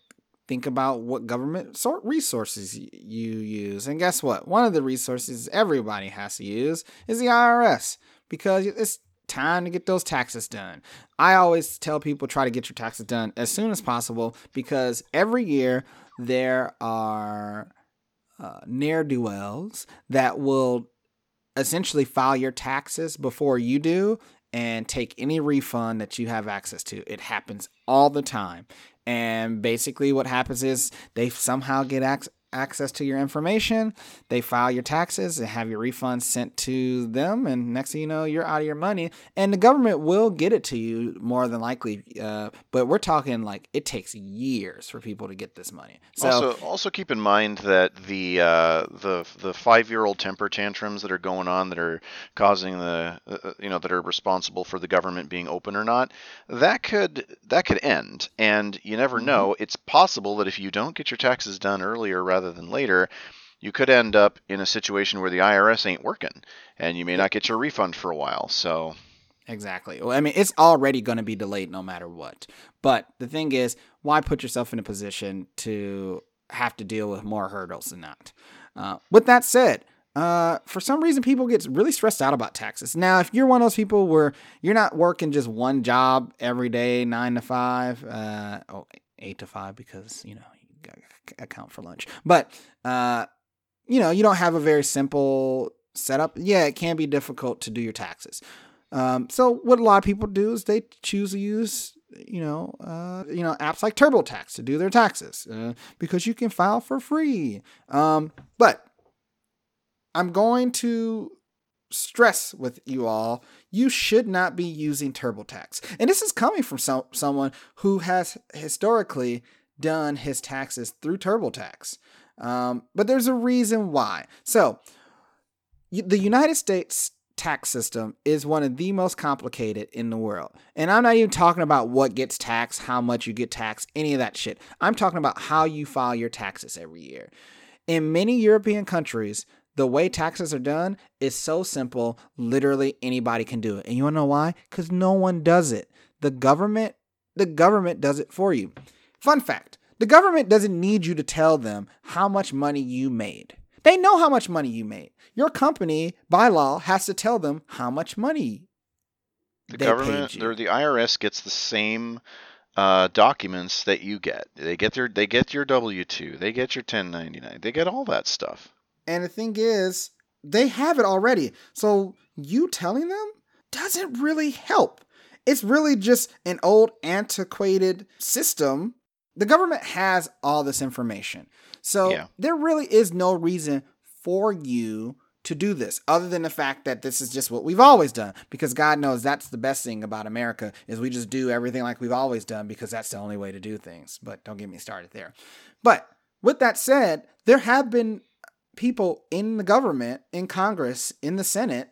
think about what government sort resources you use. And guess what? One of the resources everybody has to use is the IRS because it's time to get those taxes done. I always tell people try to get your taxes done as soon as possible because every year there are uh, ne'er do wells that will essentially file your taxes before you do and take any refund that you have access to. It happens all the time. And basically, what happens is they somehow get access access to your information. They file your taxes and have your refunds sent to them. And next thing you know, you're out of your money. And the government will get it to you more than likely. Uh, but we're talking like it takes years for people to get this money. So also, also keep in mind that the uh, the the five year old temper tantrums that are going on that are causing the uh, uh, you know that are responsible for the government being open or not that could that could end and you never mm-hmm. know it's possible that if you don't get your taxes done earlier rather rather than later, you could end up in a situation where the IRS ain't working and you may not get your refund for a while. So Exactly. Well, I mean, it's already going to be delayed no matter what. But the thing is, why put yourself in a position to have to deal with more hurdles than that? Uh, with that said, uh, for some reason, people get really stressed out about taxes. Now, if you're one of those people where you're not working just one job every day, nine to five, uh, oh, eight to five, because you know account for lunch. But uh, you know, you don't have a very simple setup. Yeah, it can be difficult to do your taxes. Um, so what a lot of people do is they choose to use you know uh, you know apps like TurboTax to do their taxes uh, because you can file for free. Um, but I'm going to stress with you all you should not be using TurboTax. And this is coming from some, someone who has historically done his taxes through TurboTax. Um, but there's a reason why. So, the United States tax system is one of the most complicated in the world. And I'm not even talking about what gets taxed, how much you get taxed, any of that shit. I'm talking about how you file your taxes every year. In many European countries, the way taxes are done is so simple, literally anybody can do it. And you want to know why? Cuz no one does it. The government the government does it for you. Fun fact the government doesn't need you to tell them how much money you made. They know how much money you made. Your company, by law, has to tell them how much money the government or the IRS gets the same uh, documents that you get. They get their they get your W two, they get your ten ninety nine, they get all that stuff. And the thing is, they have it already. So you telling them doesn't really help. It's really just an old antiquated system the government has all this information. So yeah. there really is no reason for you to do this other than the fact that this is just what we've always done because God knows that's the best thing about America is we just do everything like we've always done because that's the only way to do things. But don't get me started there. But with that said, there have been people in the government, in Congress, in the Senate,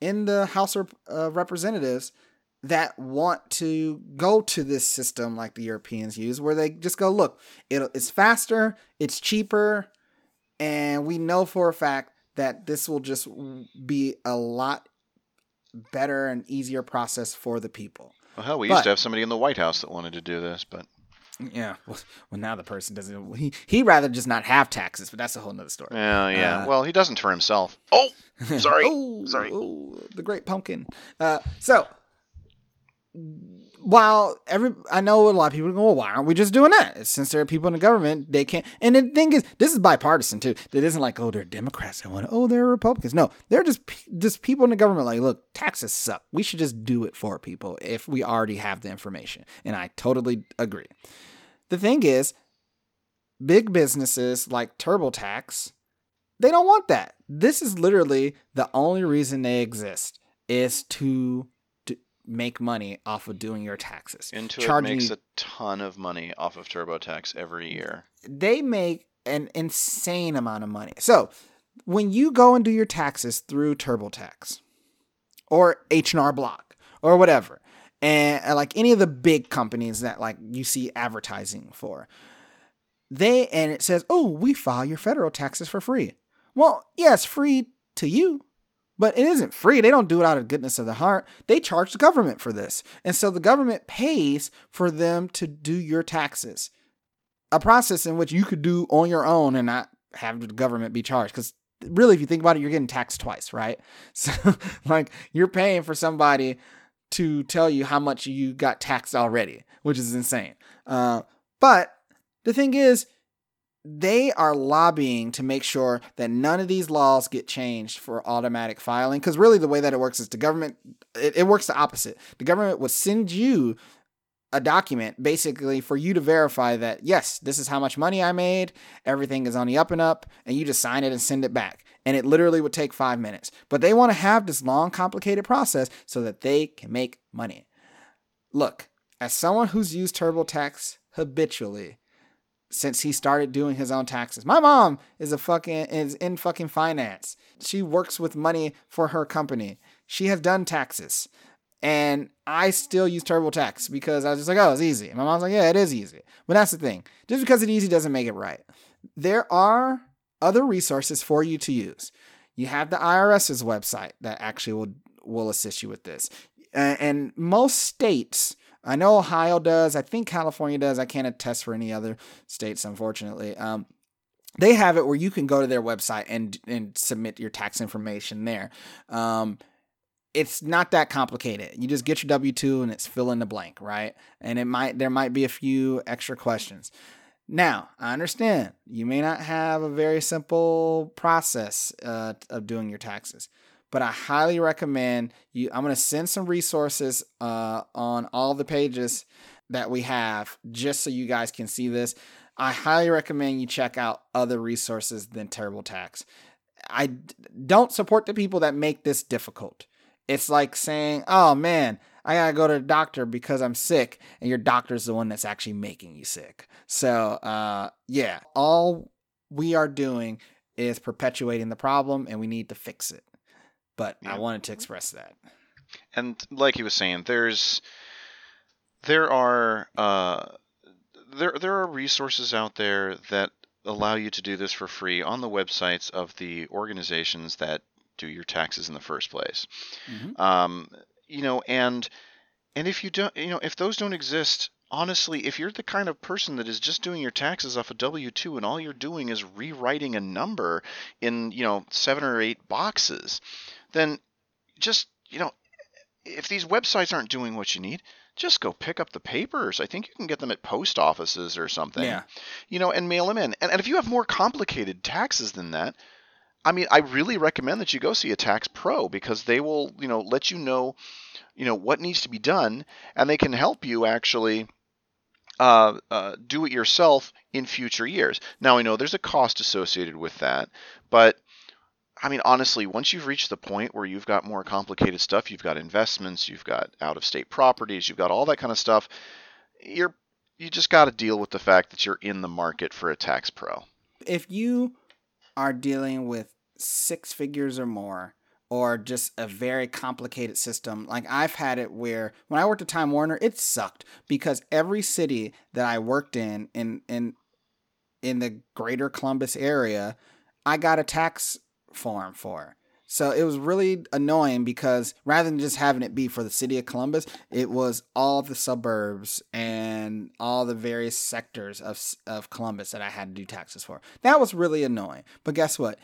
in the House of uh, Representatives that want to go to this system like the Europeans use, where they just go, look, it's faster, it's cheaper, and we know for a fact that this will just be a lot better and easier process for the people. Well, hell, we but, used to have somebody in the White House that wanted to do this, but yeah, well, well, now the person doesn't. He he rather just not have taxes, but that's a whole nother story. Yeah, yeah. Uh, well, he doesn't for himself. Oh, sorry, oh, sorry. Oh, the great pumpkin. Uh, so while every I know a lot of people go, well, why aren't we just doing that? Since there are people in the government, they can't. And the thing is, this is bipartisan too. It isn't like, oh, they're Democrats that want, oh, they're Republicans. No, they're just just people in the government. Like, look, taxes suck. We should just do it for people if we already have the information. And I totally agree. The thing is, big businesses like TurboTax, they don't want that. This is literally the only reason they exist is to make money off of doing your taxes. Intuit Charging, makes a ton of money off of TurboTax every year. They make an insane amount of money. So when you go and do your taxes through TurboTax or H&R Block or whatever, and like any of the big companies that like you see advertising for, they and it says, "Oh, we file your federal taxes for free." Well, yeah, free to you, but it isn't free. They don't do it out of goodness of the heart. They charge the government for this. And so the government pays for them to do your taxes. A process in which you could do on your own and not have the government be charged. Because really, if you think about it, you're getting taxed twice, right? So, like, you're paying for somebody to tell you how much you got taxed already, which is insane. Uh, but the thing is, they are lobbying to make sure that none of these laws get changed for automatic filing. Because really, the way that it works is the government, it, it works the opposite. The government would send you a document basically for you to verify that, yes, this is how much money I made, everything is on the up and up, and you just sign it and send it back. And it literally would take five minutes. But they want to have this long, complicated process so that they can make money. Look, as someone who's used TurboTax habitually, since he started doing his own taxes. My mom is a fucking is in fucking finance. She works with money for her company. She has done taxes. And I still use TurboTax because I was just like, oh, it's easy. And my mom's like, yeah, it is easy. But that's the thing. Just because it's easy doesn't make it right. There are other resources for you to use. You have the IRS's website that actually will will assist you with this. And most states I know Ohio does. I think California does. I can't attest for any other states, unfortunately. Um, they have it where you can go to their website and and submit your tax information there. Um, it's not that complicated. You just get your W two and it's fill in the blank, right? And it might there might be a few extra questions. Now, I understand you may not have a very simple process uh, of doing your taxes but I highly recommend you. I'm going to send some resources uh, on all the pages that we have just so you guys can see this. I highly recommend you check out other resources than Terrible Tax. I don't support the people that make this difficult. It's like saying, oh man, I gotta go to the doctor because I'm sick, and your doctor's the one that's actually making you sick. So, uh, yeah, all we are doing is perpetuating the problem, and we need to fix it but yeah. I wanted to express that. And like he was saying, there's there are uh, there there are resources out there that allow you to do this for free on the websites of the organizations that do your taxes in the first place. Mm-hmm. Um, you know, and and if you don't, you know, if those don't exist, honestly, if you're the kind of person that is just doing your taxes off a W two and all you're doing is rewriting a number in you know seven or eight boxes, then just, you know, if these websites aren't doing what you need, just go pick up the papers. I think you can get them at post offices or something. Yeah. You know, and mail them in. And, and if you have more complicated taxes than that, I mean, I really recommend that you go see a tax pro because they will, you know, let you know, you know, what needs to be done, and they can help you actually uh, uh, do it yourself in future years. Now I know there's a cost associated with that, but I mean, honestly, once you've reached the point where you've got more complicated stuff, you've got investments, you've got out of state properties, you've got all that kind of stuff, you're you just got to deal with the fact that you're in the market for a tax pro. If you are dealing with six figures or more, or just a very complicated system. Like I've had it where when I worked at Time Warner, it sucked because every city that I worked in in in in the greater Columbus area, I got a tax form for. So it was really annoying because rather than just having it be for the city of Columbus, it was all the suburbs and all the various sectors of, of Columbus that I had to do taxes for. That was really annoying. But guess what?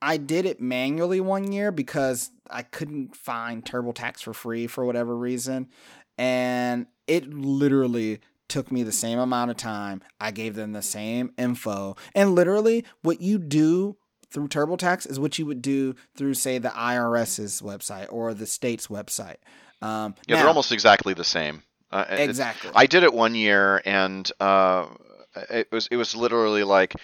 I did it manually one year because I couldn't find TurboTax for free for whatever reason. And it literally took me the same amount of time. I gave them the same info. And literally, what you do through TurboTax is what you would do through, say, the IRS's website or the state's website. Um, yeah, now, they're almost exactly the same. Uh, exactly. I did it one year, and uh, it was it was literally like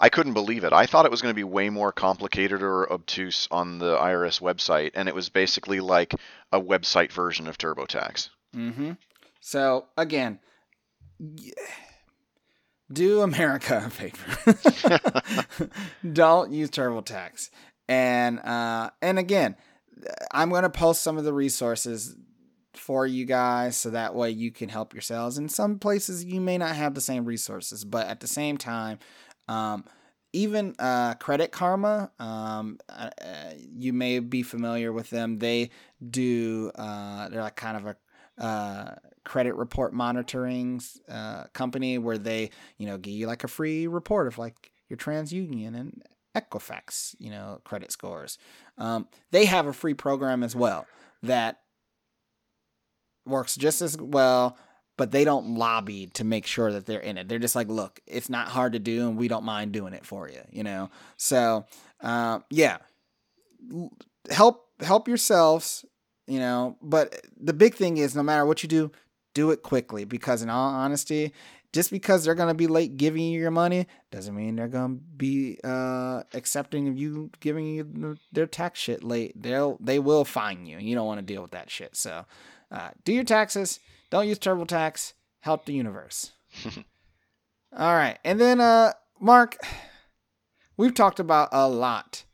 I couldn't believe it. I thought it was going to be way more complicated or obtuse on the IRS website, and it was basically like a website version of TurboTax. Mm-hmm. So again, do America a favor. Don't use TurboTax. And uh, and again, I'm going to post some of the resources for you guys so that way you can help yourselves. In some places, you may not have the same resources, but at the same time, um, even uh, Credit Karma, um, uh, uh, you may be familiar with them. They do, uh, they're like kind of a uh, credit report monitoring uh, company where they, you know, give you like a free report of like your TransUnion and Equifax, you know, credit scores. Um, they have a free program as well that works just as well but they don't lobby to make sure that they're in it. They're just like, look, it's not hard to do, and we don't mind doing it for you. You know, so uh, yeah, help help yourselves. You know, but the big thing is, no matter what you do, do it quickly because, in all honesty, just because they're gonna be late giving you your money doesn't mean they're gonna be uh, accepting of you giving you their tax shit late. They'll they will fine you. You don't want to deal with that shit. So, uh, do your taxes don't use TurboTax. Help the universe. All right. And then, uh, Mark, we've talked about a lot.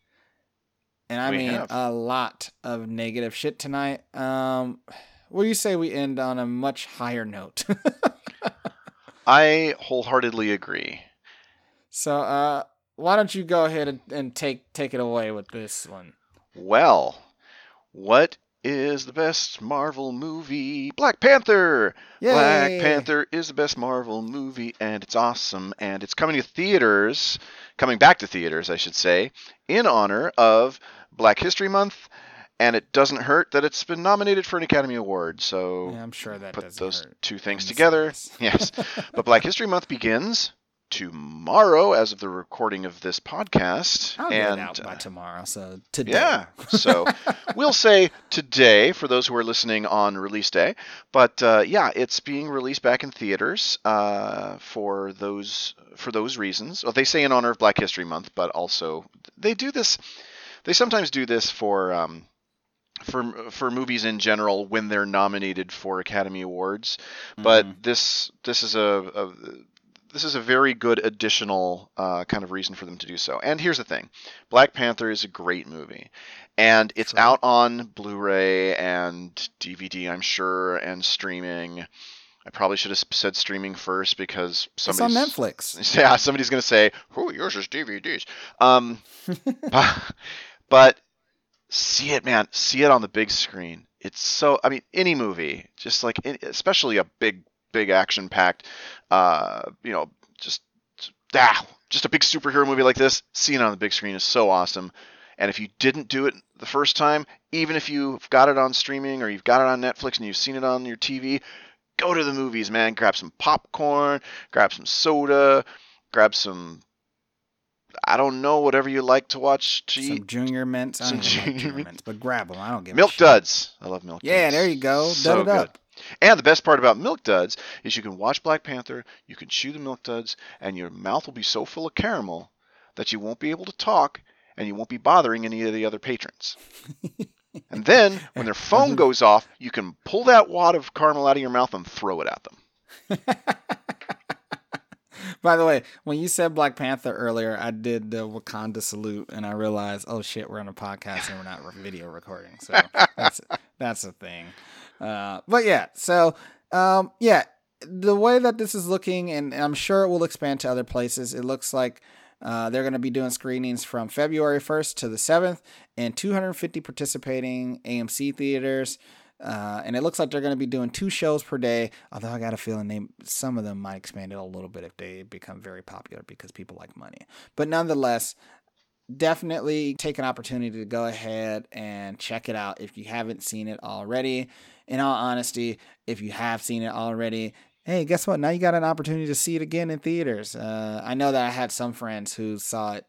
And I we mean have. a lot of negative shit tonight. Um, what do you say we end on a much higher note? I wholeheartedly agree. So, uh, why don't you go ahead and, and take take it away with this one? Well, what is the best Marvel movie. Black Panther. Yay. Black Panther is the best Marvel movie, and it's awesome. And it's coming to theaters, coming back to theaters, I should say, in honor of Black History Month. And it doesn't hurt that it's been nominated for an Academy Award. So yeah, I'm sure that put those two things together. yes, but Black History Month begins tomorrow as of the recording of this podcast. I'll and, out by uh, tomorrow, so today. Yeah, so we'll say today for those who are listening on release day. But uh, yeah, it's being released back in theaters uh, for those for those reasons. Well, they say in honor of Black History Month, but also they do this. They sometimes do this for. Um, for for movies in general when they're nominated for Academy Awards, but mm-hmm. this this is a, a this is a very good additional uh, kind of reason for them to do so. And here's the thing Black Panther is a great movie. And it's sure. out on Blu ray and DVD, I'm sure, and streaming. I probably should have said streaming first because somebody's it's on Netflix. Yeah, somebody's going to say, "Oh, yours is DVDs." Um, but see it, man. See it on the big screen. It's so. I mean, any movie, just like especially a big big action packed, uh, you know, just ah, just a big superhero movie like this, seeing it on the big screen is so awesome. And if you didn't do it the first time, even if you've got it on streaming or you've got it on Netflix and you've seen it on your TV, go to the movies, man. Grab some popcorn, grab some soda, grab some I don't know whatever you like to watch to some eat. junior mints. I don't junior, like junior mints, but grab them. I don't give a milk duds. I love milk. Duds. Yeah, duds. there you go. So Dud it up. And the best part about Milk Duds is you can watch Black Panther, you can chew the Milk Duds, and your mouth will be so full of caramel that you won't be able to talk and you won't be bothering any of the other patrons. and then when their phone goes off, you can pull that wad of caramel out of your mouth and throw it at them. By the way, when you said Black Panther earlier, I did the Wakanda salute, and I realized, oh shit, we're on a podcast and we're not video recording. So that's that's a thing. Uh, but yeah, so um, yeah, the way that this is looking, and I'm sure it will expand to other places. It looks like uh, they're going to be doing screenings from February 1st to the 7th in 250 participating AMC theaters. Uh, and it looks like they're going to be doing two shows per day. Although I got a feeling they some of them might expand it a little bit if they become very popular because people like money. But nonetheless, definitely take an opportunity to go ahead and check it out if you haven't seen it already in all honesty, if you have seen it already, hey, guess what? Now you got an opportunity to see it again in theaters. Uh, I know that I had some friends who saw it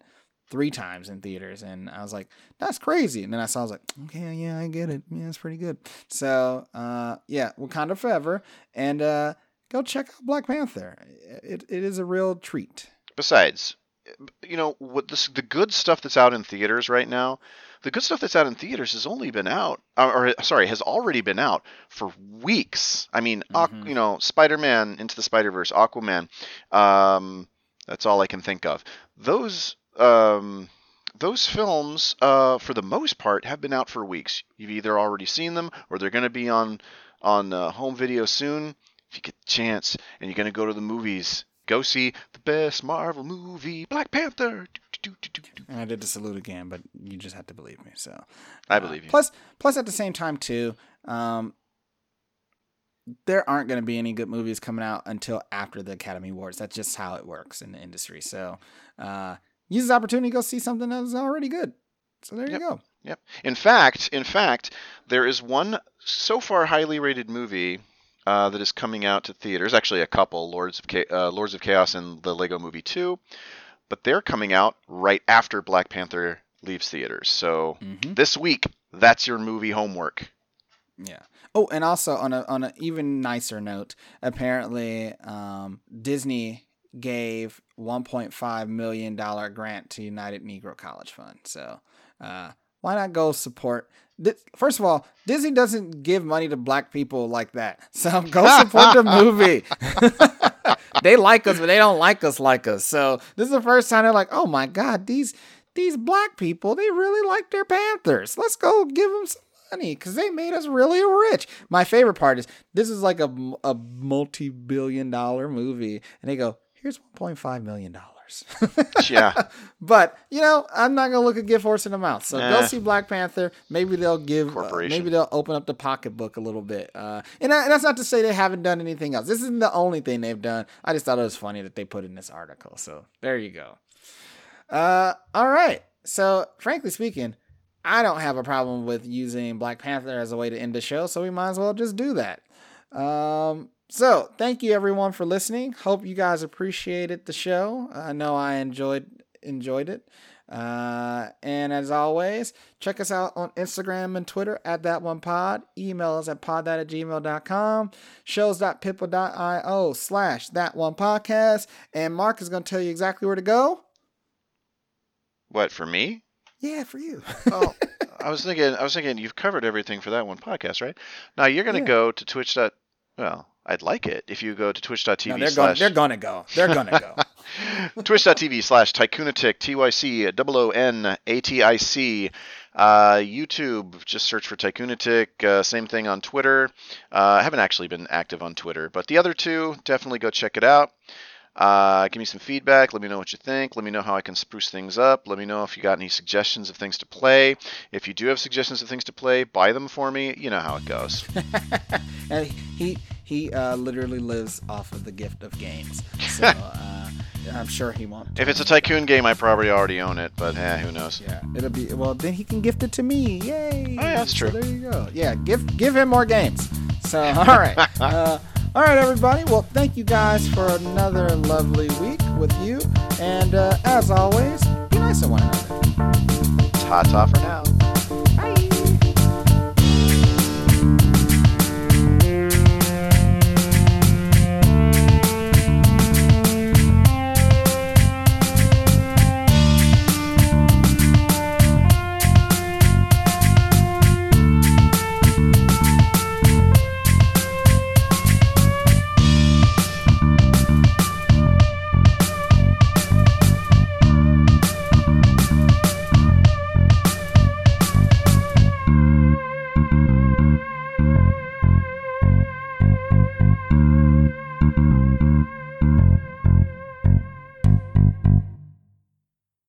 three times in theaters, and I was like, that's crazy. And then I saw, I was like, okay, yeah, I get it. Yeah, it's pretty good. So, uh, yeah, Wakanda Forever, and uh, go check out Black Panther. It, it is a real treat. Besides, you know what this, the good stuff that's out in theaters right now the good stuff that's out in theaters has only been out or, or sorry has already been out for weeks i mean mm-hmm. you know spider-man into the spider-verse aquaman um, that's all i can think of those um, those films uh, for the most part have been out for weeks you've either already seen them or they're going to be on on uh, home video soon if you get the chance and you're going to go to the movies go see the best Marvel movie, Black Panther. And I did the salute again, but you just have to believe me. So I believe you. Plus, plus at the same time too, um, there aren't going to be any good movies coming out until after the Academy Awards. That's just how it works in the industry. So uh, use this opportunity to go see something that is already good. So there Yep. you go. Yep. In fact, in fact, there is one so far highly rated movie uh, that is coming out to theaters. Actually, a couple: Lords of Cha- uh, Lords of Chaos and the Lego Movie 2. But they're coming out right after Black Panther leaves theaters. So Mhm. this week, that's your movie homework. Yeah. Oh, and also on a on an even nicer note, apparently um, Disney gave 1.5 million dollar grant to United Negro College Fund. So uh, why not go support? First of all, Disney doesn't give money to black people like that. So go support the movie. they like us, but they don't like us like us. So this is the first time they're like, oh my god, these these black people, they really like their Panthers. Let's go give them some money because they made us really rich. My favorite part is this is like a, a multi billion dollar movie, and they go, here's 1.5 million dollars. Yeah. But you know, I'm not gonna look a gift horse in the mouth. So go Nah. see Black Panther. Maybe they'll give. uh, maybe they'll open up the pocketbook a little bit. Uh, and, that- and that's not to say they haven't done anything else. This isn't the only thing they've done. I just thought it was funny that they put in this article. So there you go. Uh, all right. So frankly speaking, I don't have a problem with using Black Panther as a way to end the show. So we might as well just do that. Um, so thank you everyone for listening. Hope you guys appreciated the show. I know I enjoyed enjoyed it. Uh, and as always, check us out on Instagram and Twitter at that one pod. Email us at poddad at gmail.com. Shows.pippa.io slash that one podcast. And Mark is going to tell you exactly where to go. What for me? Yeah, for you. Oh, I was thinking. I was thinking. You've covered everything for that one podcast, right? Now you're going to Yeah. go to Twitch. Well, I'd like it if you go to Twitch.tv No, they're going. They're to go. They're going to go. Twitch.tv slash Tycoonatic, T Y C O O N A T I C. Uh, YouTube, just search for Tycoonatic. Uh, same thing on Twitter. Uh, I haven't actually been active on Twitter, but the other two, definitely go check it out. Uh, give me some feedback. Let me know what you think. Let me know how I can spruce things up. Let me know if you got any suggestions of things to play. If you do have suggestions of things to play, buy them for me. You know how it goes. he he uh, literally lives off of the gift of games. So uh, I'm sure he won't. if it's a tycoon game, I probably already own it, but eh, who knows? Yeah, it'll be well. Then he can gift it to me. Yay! Oh, yeah, that's So true. there you go. Yeah, give give him more games. So all right, uh, all right, everybody. Well, thank you guys for another lovely week with you. And uh, as always, be nice to one another. Ta ta for now.